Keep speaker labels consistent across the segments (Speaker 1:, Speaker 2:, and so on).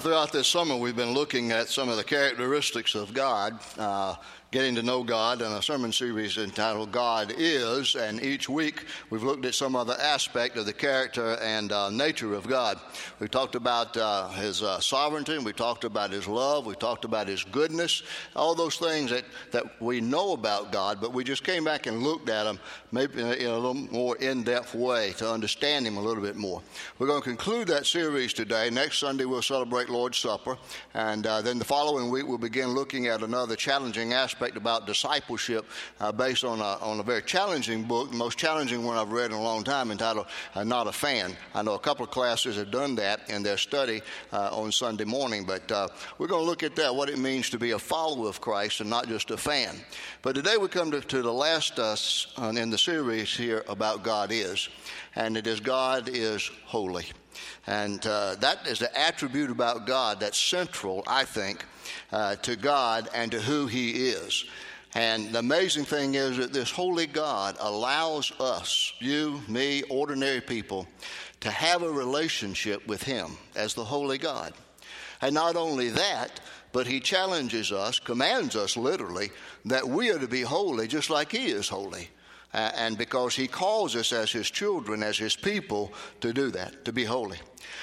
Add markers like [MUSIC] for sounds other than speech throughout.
Speaker 1: Throughout this summer, we've been looking at some of the characteristics of God. Uh, Getting to Know God in a sermon series entitled God Is. And each week we've looked at some other aspect of the character and uh, nature of God. We talked about uh, His uh, sovereignty, we talked about His love, we talked about His goodness, all those things that, that we know about God, but we just came back and looked at them maybe in a, in a little more in depth way to understand Him a little bit more. We're going to conclude that series today. Next Sunday we'll celebrate Lord's Supper. And uh, then the following week we'll begin looking at another challenging aspect aspect about discipleship uh, based on a, on a very challenging book, the most challenging one I've read in a long time, entitled uh, Not a Fan. I know a couple of classes have done that in their study uh, on Sunday morning, but uh, we're going to look at that, what it means to be a follower of Christ and not just a fan. But today we come to, to the last uh, in the series here about God is, and it is God is holy. And uh, that is the attribute about God that's central, I think, uh, to God and to who He is. And the amazing thing is that this holy God allows us, you, me, ordinary people, to have a relationship with Him as the holy God. And not only that, but He challenges us, commands us literally, that we are to be holy just like He is holy. Uh, and because He calls us as His children, as His people, to do that, to be holy.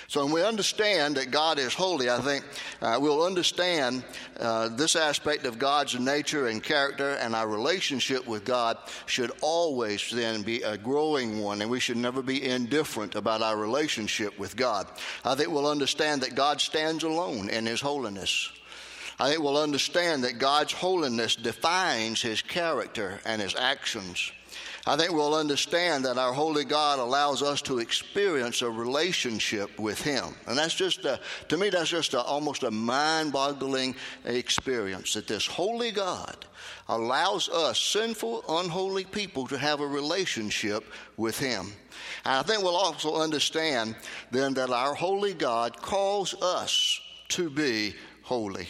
Speaker 1: So when we understand that God is holy, I think uh, we'll understand uh, this aspect of God's nature and character, and our relationship with God should always then be a growing one, and we should never be indifferent about our relationship with God. I think we'll understand that God stands alone in His holiness. I think we'll understand that God's holiness defines His character and His actions. I think we'll understand that our holy God allows us to experience a relationship with Him. And that's just, a, to me, that's just a, almost a mind boggling experience that this holy God allows us, sinful, unholy people, to have a relationship with Him. And I think we'll also understand then that our holy God calls us to be holy.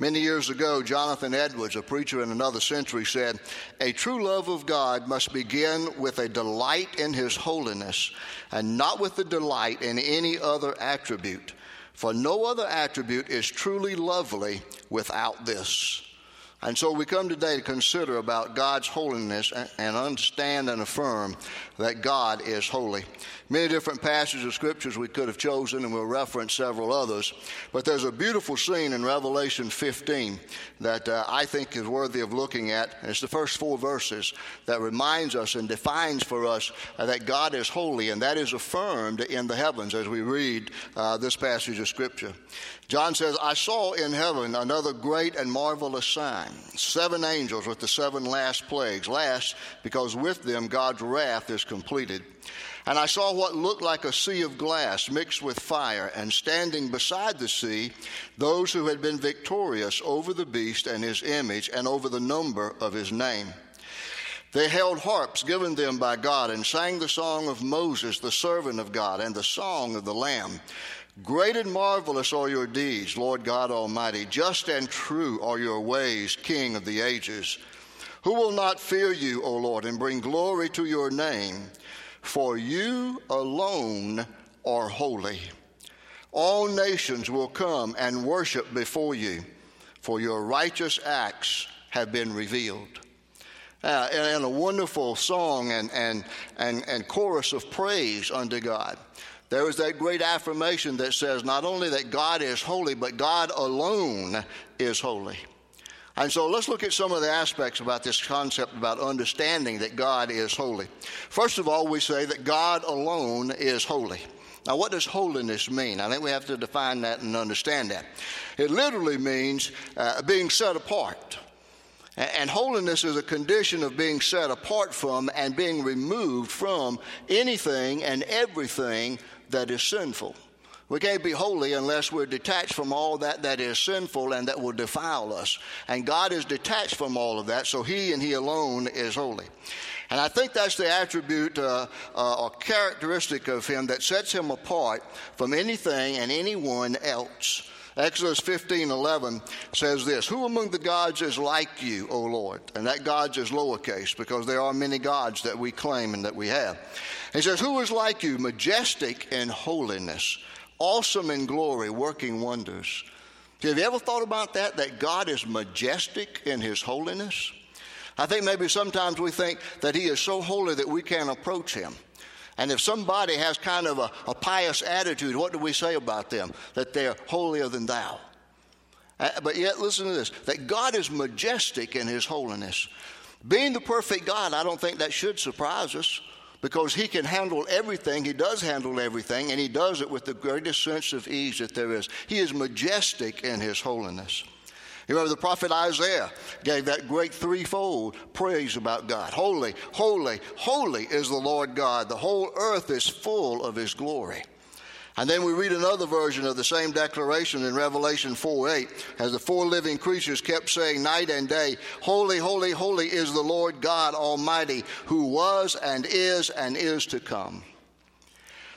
Speaker 1: Many years ago, Jonathan Edwards, a preacher in another century, said, A true love of God must begin with a delight in His holiness and not with the delight in any other attribute. For no other attribute is truly lovely without this. And so we come today to consider about God's holiness and understand and affirm that God is holy. Many different passages of scriptures we could have chosen, and we'll reference several others. But there's a beautiful scene in Revelation 15 that uh, I think is worthy of looking at. It's the first four verses that reminds us and defines for us uh, that God is holy, and that is affirmed in the heavens as we read uh, this passage of scripture. John says, I saw in heaven another great and marvelous sign seven angels with the seven last plagues. Last, because with them God's wrath is completed. And I saw what looked like a sea of glass mixed with fire, and standing beside the sea, those who had been victorious over the beast and his image and over the number of his name. They held harps given them by God and sang the song of Moses, the servant of God, and the song of the Lamb. Great and marvelous are your deeds, Lord God Almighty. Just and true are your ways, King of the ages. Who will not fear you, O Lord, and bring glory to your name? For you alone are holy. All nations will come and worship before you, for your righteous acts have been revealed. Uh, and, a wonderful song and, and, and, and chorus of praise unto God there is that great affirmation that says not only that God is holy, but God alone is holy. And so let's look at some of the aspects about this concept about understanding that God is holy. First of all, we say that God alone is holy. Now, what does holiness mean? I think we have to define that and understand that. It literally means uh, being set apart. And holiness is a condition of being set apart from and being removed from anything and everything that is sinful. We can't be holy unless we're detached from all that that is sinful and that will defile us. And God is detached from all of that, so He and He alone is holy. And I think that's the attribute uh, uh, or characteristic of Him that sets Him apart from anything and anyone else. Exodus 15 11 says this Who among the gods is like you, O Lord? And that gods is lowercase because there are many gods that we claim and that we have. He says, Who is like you, majestic in holiness, awesome in glory, working wonders. Have you ever thought about that? That God is majestic in His holiness? I think maybe sometimes we think that He is so holy that we can't approach Him. And if somebody has kind of a, a pious attitude, what do we say about them? That they're holier than thou. Uh, but yet, listen to this that God is majestic in His holiness. Being the perfect God, I don't think that should surprise us because He can handle everything. He does handle everything, and He does it with the greatest sense of ease that there is. He is majestic in His holiness. You remember the prophet Isaiah gave that great threefold praise about God. Holy, holy, holy is the Lord God. The whole earth is full of His glory. And then we read another version of the same declaration in Revelation 4 8, as the four living creatures kept saying night and day, Holy, holy, holy is the Lord God Almighty, who was and is and is to come.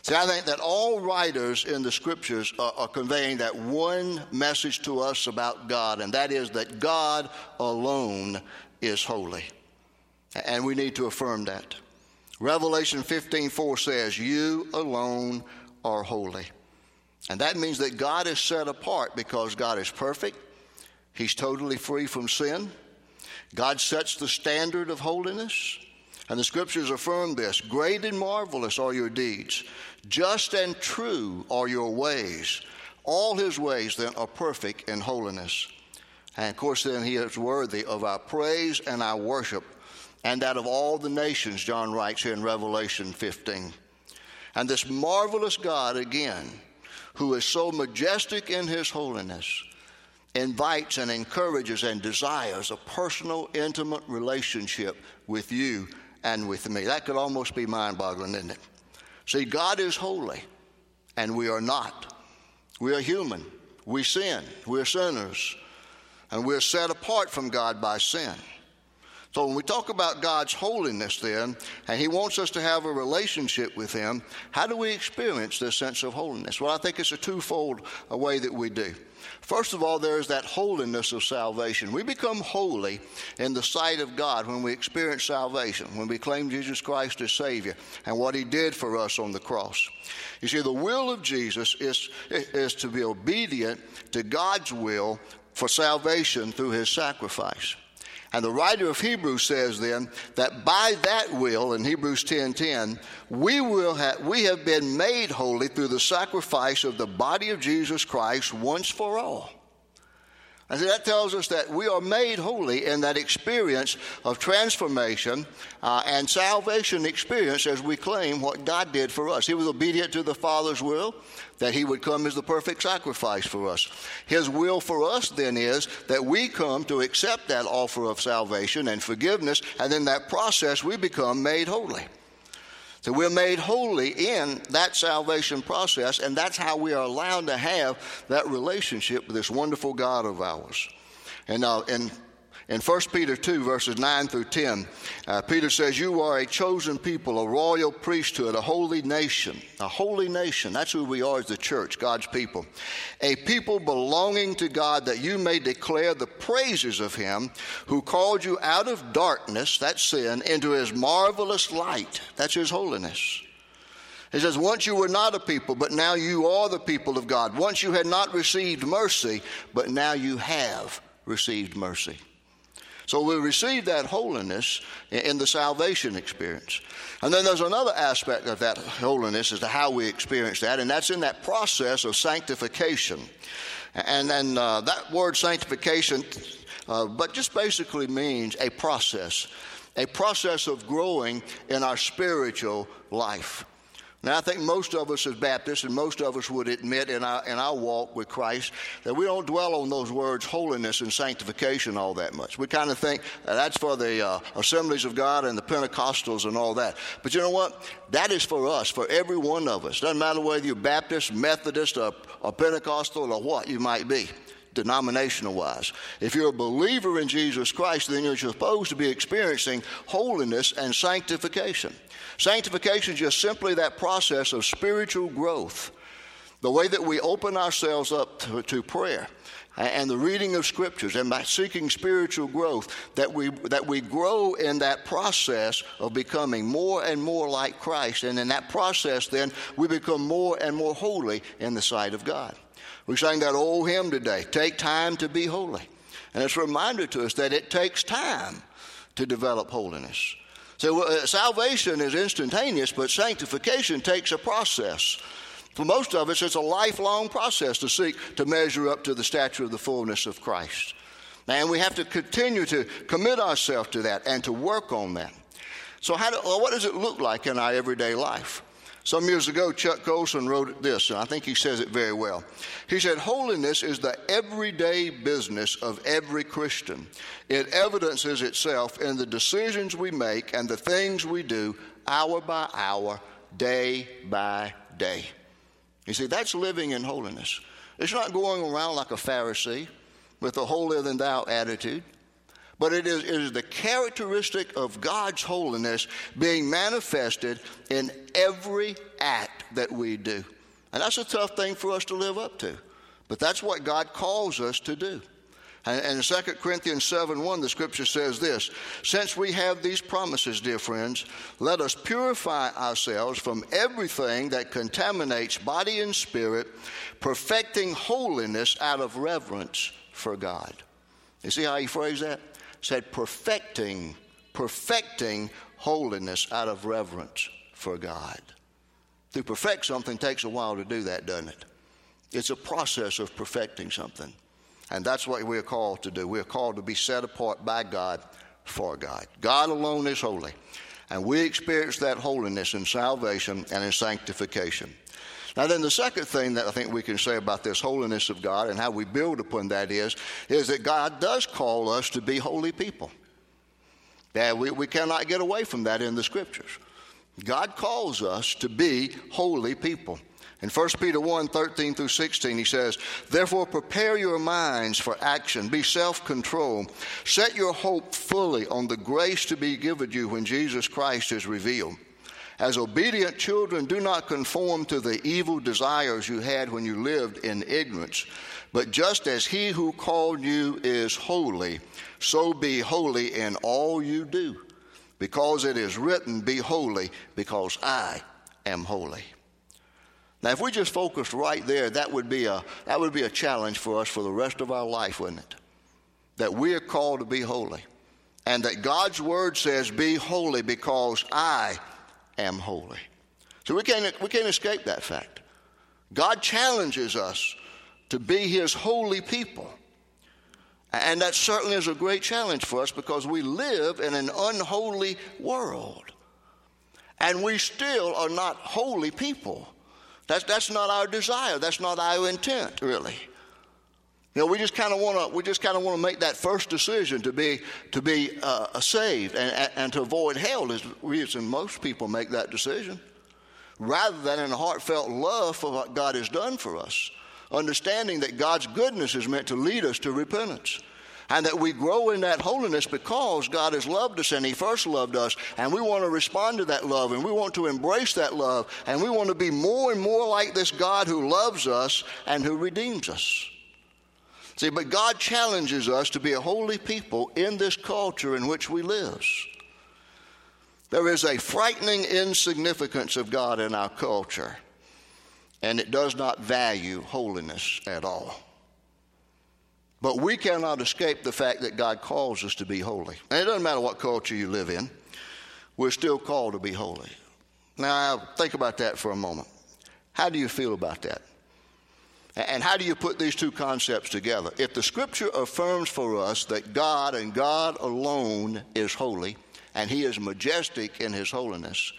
Speaker 1: See, I think that all writers in the scriptures are, are, conveying that one message to us about God, and that is that God alone is holy. And we need to affirm that. Revelation 15 4 says, You alone are holy. And that means that God is set apart because God is perfect, He's totally free from sin. God sets the standard of holiness. And the scriptures affirm this Great and marvelous are your deeds, just and true are your ways. All his ways then are perfect in holiness. And of course, then he is worthy of our praise and our worship, and that of all the nations, John writes here in Revelation 15. And this marvelous God, again, who is so majestic in his holiness, invites and encourages and desires a personal, intimate relationship with you and with me. That could almost be mind boggling, isn't it? See, God is holy, and we are not. We are human. We sin. We're sinners. And we're set apart from God by sin. So when we talk about God's holiness, then, and He wants us to have a relationship with Him, how do we experience this sense of holiness? Well, I think it's a twofold way that we do. First of all, there is that holiness of salvation. We become holy in the sight of God when we experience salvation, when we claim Jesus Christ as Savior and what He did for us on the cross. You see, the will of Jesus is, is to be obedient to God's will for salvation through His sacrifice. And the writer of Hebrews says then that by that will, in Hebrews 10 10, we, will have, we have been made holy through the sacrifice of the body of Jesus Christ once for all. And so that tells us that we are made holy in that experience of transformation uh, and salvation experience as we claim what God did for us. He was obedient to the Father's will, that He would come as the perfect sacrifice for us. His will for us then is that we come to accept that offer of salvation and forgiveness, and in that process we become made holy. So we're made holy in that salvation process, and that's how we are allowed to have that relationship with this wonderful God of ours. And uh, in in 1 Peter 2, verses 9 through 10, uh, Peter says, You are a chosen people, a royal priesthood, a holy nation. A holy nation. That's who we are as the church, God's people. A people belonging to God that you may declare the praises of Him who called you out of darkness, that's sin, into His marvelous light. That's His holiness. He says, Once you were not a people, but now you are the people of God. Once you had not received mercy, but now you have received mercy. So we receive that holiness in the salvation experience. And then there's another aspect of that holiness as to how we experience that, and that's in that process of sanctification. And then uh, that word sanctification, uh, but just basically means a process, a process of growing in our spiritual life. Now, I think most of us as Baptists and most of us would admit in our, in our walk with Christ that we don't dwell on those words holiness and sanctification all that much. We kind of think that's for the uh, assemblies of God and the Pentecostals and all that. But you know what? That is for us, for every one of us. Doesn't matter whether you're Baptist, Methodist, or, or Pentecostal, or what you might be denominational wise. If you're a believer in Jesus Christ, then you're supposed to be experiencing holiness and sanctification. Sanctification is just simply that process of spiritual growth. the way that we open ourselves up to, to prayer and the reading of scriptures and by seeking spiritual growth that we that we grow in that process of becoming more and more like Christ and in that process then we become more and more holy in the sight of God. We sang that old hymn today, take time to be holy. And it's a reminder to us that it takes time to develop holiness. So uh, salvation is instantaneous, but sanctification takes a process. For most of us, it's a lifelong process to seek to measure up to the stature of the fullness of Christ. And we have to continue to commit ourselves to that and to work on that. So, how do, well, what does it look like in our everyday life? Some years ago, Chuck Colson wrote this, and I think he says it very well. He said, Holiness is the everyday business of every Christian. It evidences itself in the decisions we make and the things we do hour by hour, day by day. You see, that's living in holiness. It's not going around like a Pharisee with a holier than thou attitude, but it is, it is the characteristic of God's holiness being manifested in every act that we do. And that's a tough thing for us to live up to, but that's what God calls us to do. And, in 2 Corinthians 7 1, the scripture says this Since we have these promises, dear friends, let us purify ourselves from everything that contaminates body and spirit, perfecting holiness out of reverence for God. You see how he phrased that? Said perfecting, perfecting holiness out of reverence for God. To perfect something takes a while to do that, doesn't it? It's a process of perfecting something. And that's what we're called to do. We're called to be set apart by God for God. God alone is holy. And we experience that holiness in salvation and in sanctification. Now, then, the second thing that I think we can say about this holiness of God and how we build upon that is, is that God does call us to be holy people. Yeah, we, we cannot get away from that in the scriptures. God calls us to be holy people. In 1 Peter 1 13 through 16, he says, Therefore, prepare your minds for action, be self controlled, set your hope fully on the grace to be given you when Jesus Christ is revealed. As obedient children, do not conform to the evil desires you had when you lived in ignorance. But just as he who called you is holy, so be holy in all you do. Because it is written, Be holy, because I am holy. Now, if we just focused right there, that would be a, that would be a challenge for us for the rest of our life, wouldn't it? That we are called to be holy. And that God's word says, Be holy because I am holy. So we can't, we can't escape that fact. God challenges us to be his holy people. And that certainly is a great challenge for us because we live in an unholy world. And we still are not holy people. That's, that's not our desire. That's not our intent, really. You know, we just kind of want to we just kind of want to make that first decision to be to be uh, saved and, and to avoid hell is reason most people make that decision, rather than in a heartfelt love for what God has done for us, understanding that God's goodness is meant to lead us to repentance and that we grow in that holiness because God has loved us and He first loved us, and we want to respond to that love and we want to embrace that love and we want to be more and more like this God who loves us and who redeems us. See, but God challenges us to be a holy people in this culture in which we live. There is a frightening insignificance of God in our culture, and it does not value holiness at all. But we cannot escape the fact that God calls us to be holy. And it doesn't matter what culture you live in, we're still called to be holy. Now, think about that for a moment. How do you feel about that? And how do you put these two concepts together? If the scripture affirms for us that God and God alone is holy, and He is majestic in His holiness,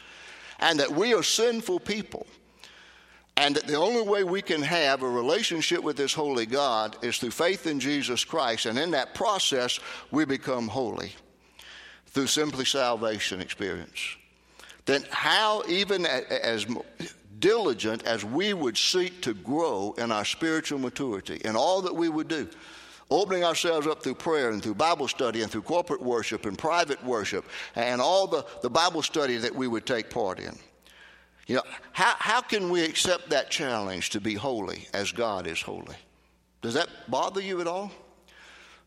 Speaker 1: and that we are sinful people, and that the only way we can have a relationship with this holy God is through faith in Jesus Christ. And in that process, we become holy through simply salvation experience. Then, how, even as diligent as we would seek to grow in our spiritual maturity in all that we would do, opening ourselves up through prayer and through Bible study and through corporate worship and private worship and all the, the Bible study that we would take part in You know, how, how can we accept that challenge to be holy as God is holy? Does that bother you at all?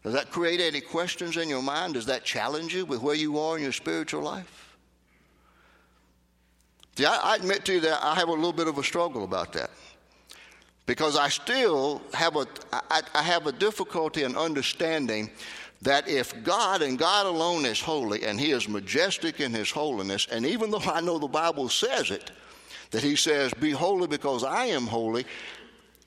Speaker 1: Does that create any questions in your mind? Does that challenge you with where you are in your spiritual life? See, I, I admit to you that I have a little bit of a struggle about that because I still have a, I, I have a difficulty in understanding that if God and God alone is holy and He is majestic in His holiness, and even though I know the Bible says it, that He says, Be holy because I am holy,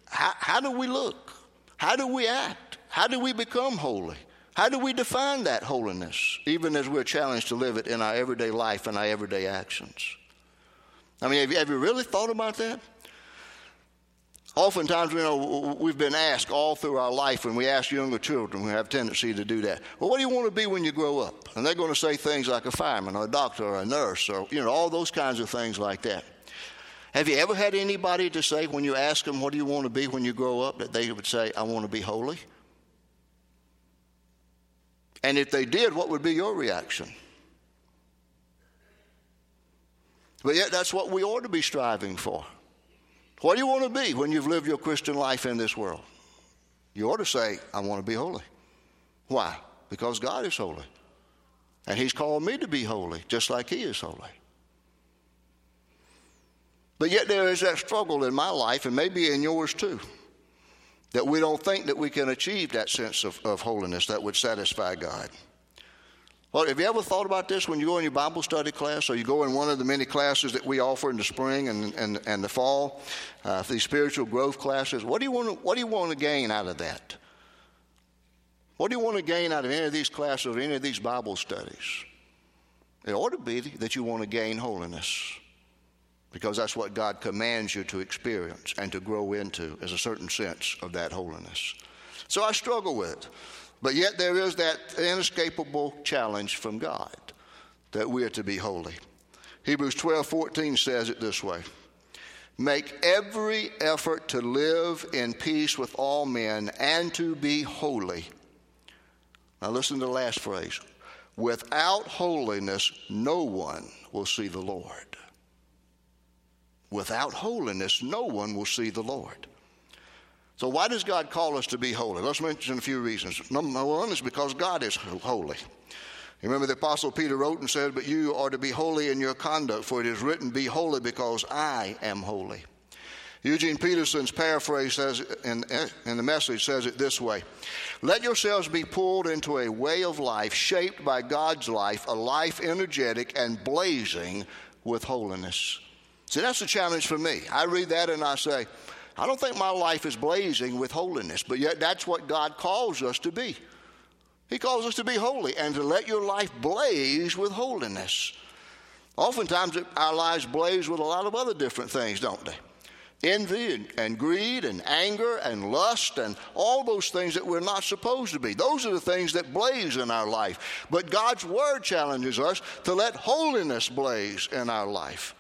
Speaker 1: how, how do we look? How do we act? How do we become holy? How do we define that holiness, even as we're challenged to live it in our everyday life and our everyday actions? I mean, have you, have you really thought about that? Oftentimes, you know, we've been asked all through our life when we ask younger children, we have a tendency to do that. Well, what do you want to be when you grow up? And they're going to say things like a fireman or a doctor or a nurse or, you know, all those kinds of things like that. Have you ever had anybody to say when you ask them, what do you want to be when you grow up, that they would say, I want to be holy? And if they did, what would be your reaction? But yet, that's what we ought to be striving for. What do you want to be when you've lived your Christian life in this world? You ought to say, I want to be holy. Why? Because God is holy. And He's called me to be holy, just like He is holy. But yet there is that struggle in my life, and maybe in yours too, that we don't think that we can achieve that sense of, of holiness that would satisfy God. Well, have you ever thought about this when you go in your Bible study class or you go in one of the many classes that we offer in the spring and, and, and the fall, uh, these spiritual growth classes? What do, you want to, what do you want to gain out of that? What do you want to gain out of any of these classes or any of these Bible studies? It ought to be that you want to gain holiness because that's what God commands you to experience and to grow into, is a certain sense of that holiness. So I struggle with it. But yet there is that inescapable challenge from God that we are to be holy. Hebrews 12 14 says it this way Make every effort to live in peace with all men and to be holy. Now, listen to the last phrase. Without holiness, no one will see the Lord. Without holiness, no one will see the Lord. So, why does God call us to be holy? Let's mention a few reasons. Number one is because God is holy. You remember the Apostle Peter wrote and said, But you are to be holy in your conduct, for it is written, Be holy because I am holy. Eugene Peterson's paraphrase says, in, in the message says it this way Let yourselves be pulled into a way of life shaped by God's life, a life energetic and blazing with holiness. See, that's the challenge for me. I read that and I say, I don't think my life is blazing with holiness, but yet that's what God calls us to be. He calls us to be holy and to let your life blaze with holiness. Oftentimes, our lives blaze with a lot of other different things, don't they? Envy and, and, greed and anger and lust and all those things that we're not supposed to be. Those are the things that blaze in our life. But God's Word challenges us to let holiness blaze in our life.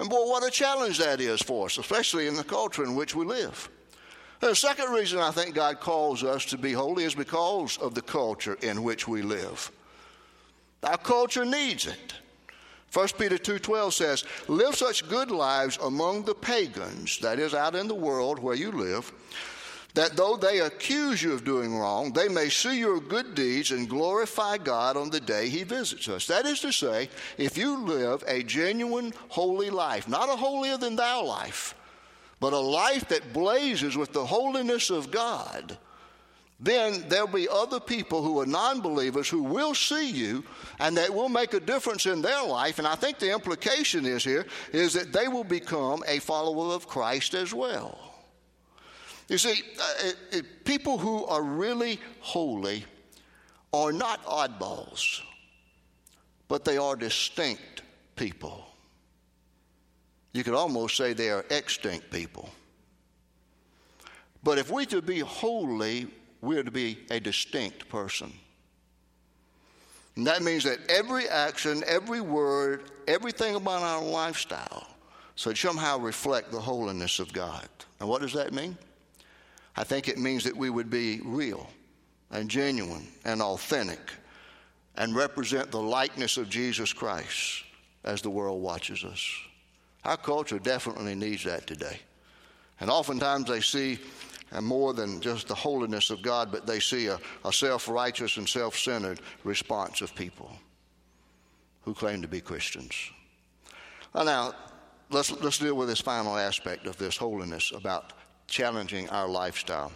Speaker 1: And boy, what a challenge that is for us, especially in the culture in which we live. The second reason I think God calls us to be holy is because of the culture in which we live. Our culture needs it. 1 Peter 2:12 says, "Live such good lives among the pagans, that is out in the world where you live, that though they accuse you of doing wrong, they may see your good deeds and glorify God on the day He visits us. That is to say, if you live a genuine, holy life, not a holier than thou life, but a life that blazes with the holiness of God, then there'll be other people who are non believers who will see you and that will make a difference in their life. And I think the implication is here is that they will become a follower of Christ as well. You see, uh, it, it, people who are really holy are not oddballs, but they are distinct people. You could almost say they are extinct people. But if we're to be holy, we're to be a distinct person. And that means that every action, every word, everything about our lifestyle should somehow reflect the holiness of God. And what does that mean? I think it means that we would be real and genuine and authentic and represent the likeness of Jesus Christ as the world watches us. Our culture definitely needs that today. And oftentimes they see more than just the holiness of God, but they see a, a self righteous and self centered response of people who claim to be Christians. Well, now, let's, let's deal with this final aspect of this holiness about challenging our lifestyle.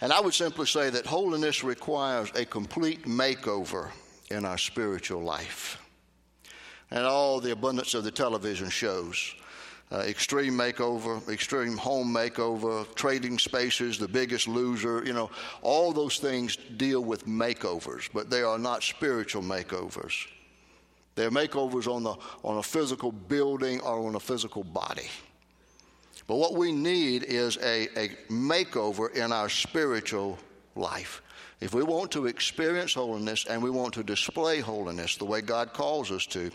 Speaker 1: And I would simply say that holiness requires a complete makeover in our spiritual life. And all the abundance of the television shows uh, extreme makeover, extreme home makeover, trading spaces, the biggest loser, you know, all those things deal with makeovers, but they are not spiritual makeovers. They're makeovers on, the, on a physical building or on a physical body. But what we need is a, a makeover in our spiritual life. If we want to experience holiness and we want to display holiness the way God calls us to,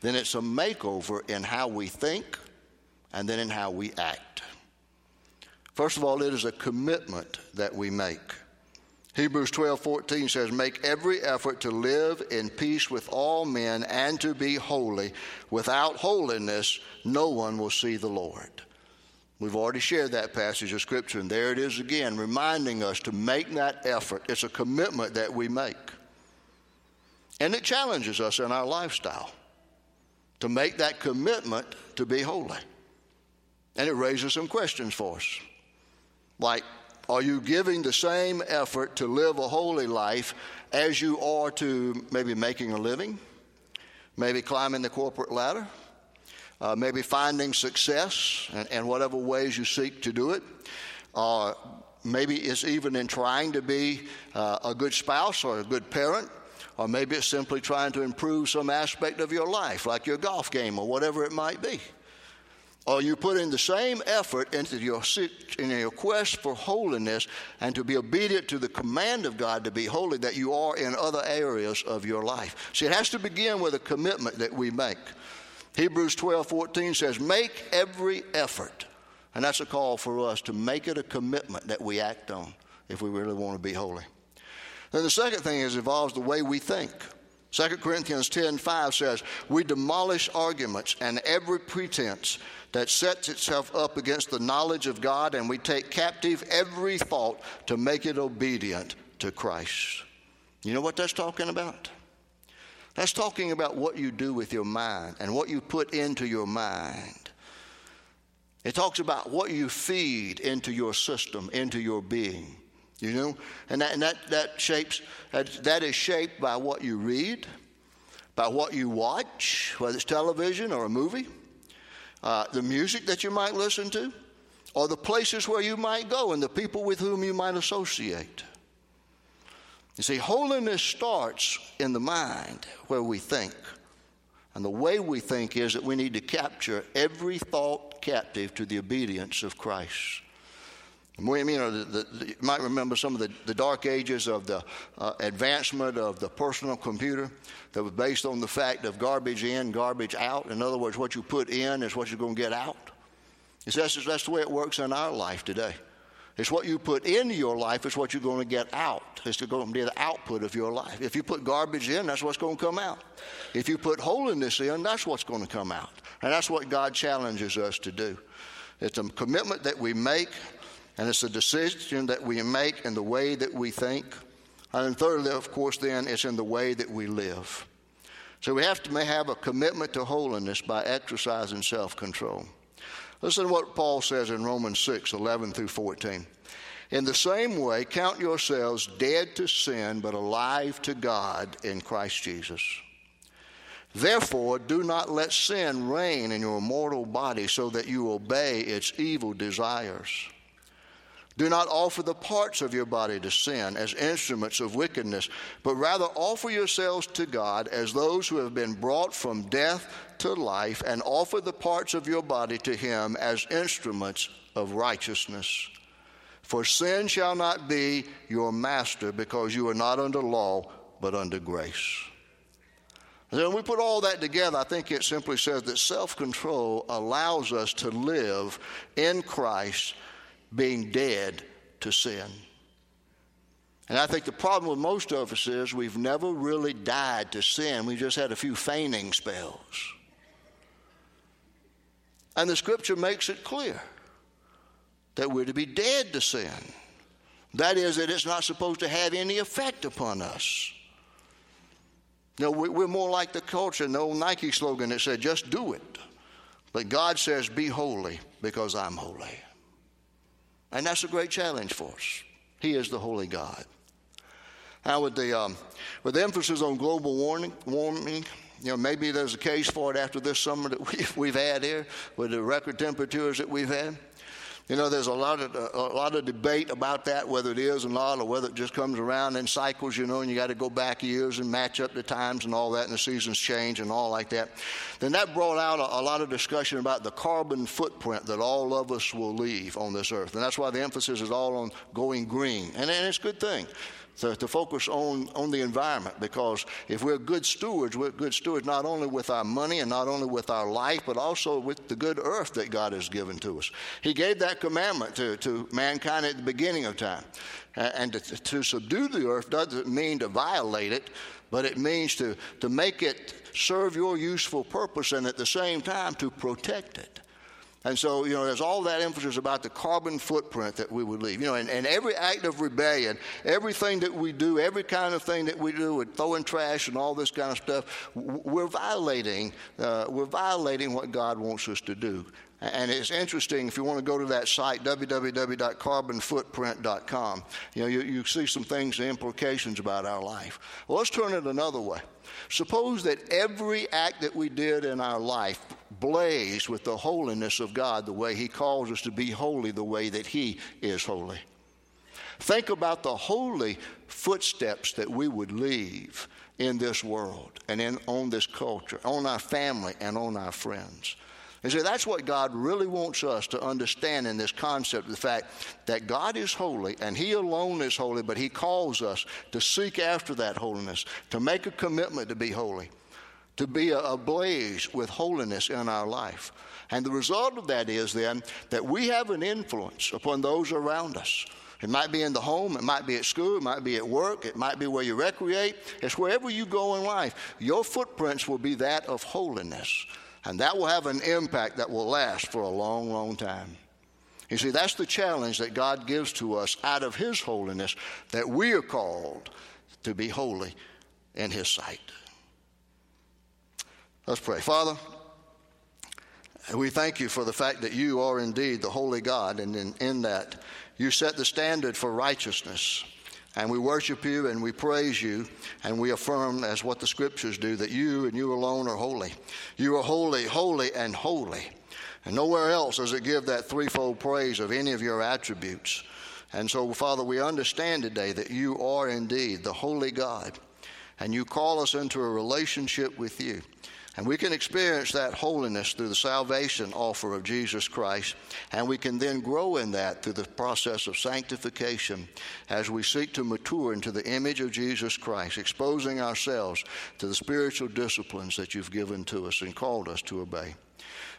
Speaker 1: then it's a makeover in how we think, and then in how we act. First of all, it is a commitment that we make. Hebrews 12 14 says, Make every effort to live in peace with all men and to be holy. Without holiness, no one will see the Lord. We've already shared that passage of Scripture, and there it is again, reminding us to make that effort. It's a commitment that we make. And it challenges us in our lifestyle to make that commitment to be holy. And it raises some questions for us. Like, are you giving the same effort to live a holy life as you are to maybe making a living, maybe climbing the corporate ladder, uh, maybe finding success and, and, whatever ways you seek to do it? Uh, maybe it's even in trying to be uh, a good spouse or a good parent, or maybe it's simply trying to improve some aspect of your life, like your golf game or whatever it might be or you put in the same effort into your, in your quest for holiness and to be obedient to the command of God to be holy that you are in other areas of your life. See, it has to begin with a commitment that we make. Hebrews 12 14 says, Make every effort. And that's a call for us to make it a commitment that we act on if we really want to be holy. Then the second thing is involves the way we think. 2 Corinthians 10 5 says, We demolish arguments and every pretense that sets itself up against the knowledge of God, and we take captive every thought to make it obedient to Christ. You know what that's talking about? That's talking about what you do with your mind and what you put into your mind. It talks about what you feed into your system, into your being. You know? And that, and that, that shapes, that, that is shaped by what you read, by what you watch, whether it's television or a movie uh, the music that you might listen to, or the places where you might go and the people with whom you might associate. You see, holiness starts in the mind where we think. And the way we think is that we need to capture every thought captive to the obedience of Christ. We, you, know, the, the, you might remember some of the, the dark ages of the uh, advancement of the personal computer that was based on the fact of garbage in, garbage out. In other words, what you put in is what you're going to get out. That's, that's the way it works in our life today. It's what you put into your life is what you're going to get out. It's going to be the output of your life. If you put garbage in, that's what's going to come out. If you put holiness in, that's what's going to come out. And that's what God challenges us to do. It's a commitment that we make and it's a decision that we make in the way that we think. And thirdly, of course, then, it's in the way that we live. So we have to have a commitment to holiness by exercising self control. Listen to what Paul says in Romans 6 11 through 14. In the same way, count yourselves dead to sin, but alive to God in Christ Jesus. Therefore, do not let sin reign in your mortal body so that you obey its evil desires. Do not offer the parts of your body to sin as instruments of wickedness, but rather offer yourselves to God as those who have been brought from death to life, and offer the parts of your body to Him as instruments of righteousness. For sin shall not be your master, because you are not under law, but under grace. And then we put all that together, I think it simply says that self control allows us to live in Christ being dead to sin. And I think the problem with most of us is we've never really died to sin. We just had a few feigning spells. And the scripture makes it clear that we're to be dead to sin. That is, that it's not supposed to have any effect upon us. No, we're more like the culture, and the old Nike slogan that said, just do it. But God says, be holy because I'm holy. And that's a great challenge for us. He is the holy God. Now, with the, um, with the emphasis on global warming, warming, you know, maybe there's a case for it after this summer that [LAUGHS] we've, we've had here with the record temperatures that we've had. You know, there's a lot of a lot of debate about that, whether it is or not, or whether it just comes around in cycles. You know, and you got to go back years and match up the times and all that, and the seasons change and all like that. Then that brought out a, a lot of discussion about the carbon footprint that all of us will leave on this earth, and that's why the emphasis is all on going green, and, and it's a good thing to, to focus on, on the environment because if we're good stewards, we're good stewards not only with our money and not only with our life, but also with the good earth that God has given to us. He gave that commandment to, to mankind at the beginning of time. And to, to subdue the earth doesn't mean to violate it, but it means to, to make it serve your useful purpose and at the same time to protect it. And so, you know, there's all that emphasis about the carbon footprint that we would leave. You know, and, and every act of rebellion, everything that we do, every kind of thing that we do with throwing trash and all this kind of stuff, we're violating, uh, we're violating what God wants us to do. And it's interesting if you want to go to that site, www.carbonfootprint.com. You know, you, you see some things, the implications about our life. Well, let's turn it another way. Suppose that every act that we did in our life blazed with the holiness of God, the way He calls us to be holy, the way that He is holy. Think about the holy footsteps that we would leave in this world and in, on this culture, on our family and on our friends. And so that's what God really wants us to understand in this concept of the fact that God is holy and He alone is holy, but He calls us to seek after that holiness, to make a commitment to be holy, to be ablaze with holiness in our life. And the result of that is then that we have an influence upon those around us. It might be in the home, it might be at school, it might be at work, it might be where you recreate. It's wherever you go in life. Your footprints will be that of holiness. And that will have an impact that will last for a long, long time. You see, that's the challenge that God gives to us out of His holiness that we are called to be holy in His sight. Let's pray. Father, we thank you for the fact that you are indeed the holy God, and in, in that you set the standard for righteousness. And we worship you and we praise you and we affirm, as what the scriptures do, that you and you alone are holy. You are holy, holy, and holy. And nowhere else does it give that threefold praise of any of your attributes. And so, Father, we understand today that you are indeed the holy God. And you call us into a relationship with you. And we can experience that holiness through the salvation offer of Jesus Christ. And we can then grow in that through the process of sanctification as we seek to mature into the image of Jesus Christ, exposing ourselves to the spiritual disciplines that you've given to us and called us to obey.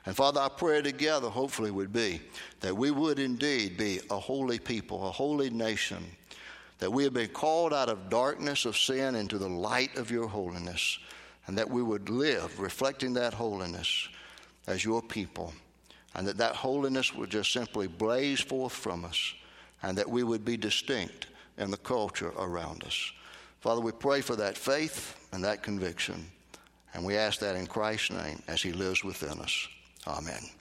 Speaker 1: And Father, our prayer together hopefully would be that we would indeed be a holy people, a holy nation, that we have been called out of darkness of sin into the light of your holiness and that we would live reflecting that holiness as your people, and that that holiness would just simply blaze forth from us, and that we would be distinct in the culture around us. Father, we pray for that faith and that conviction, and we ask that in Christ's name as He lives within us. Amen.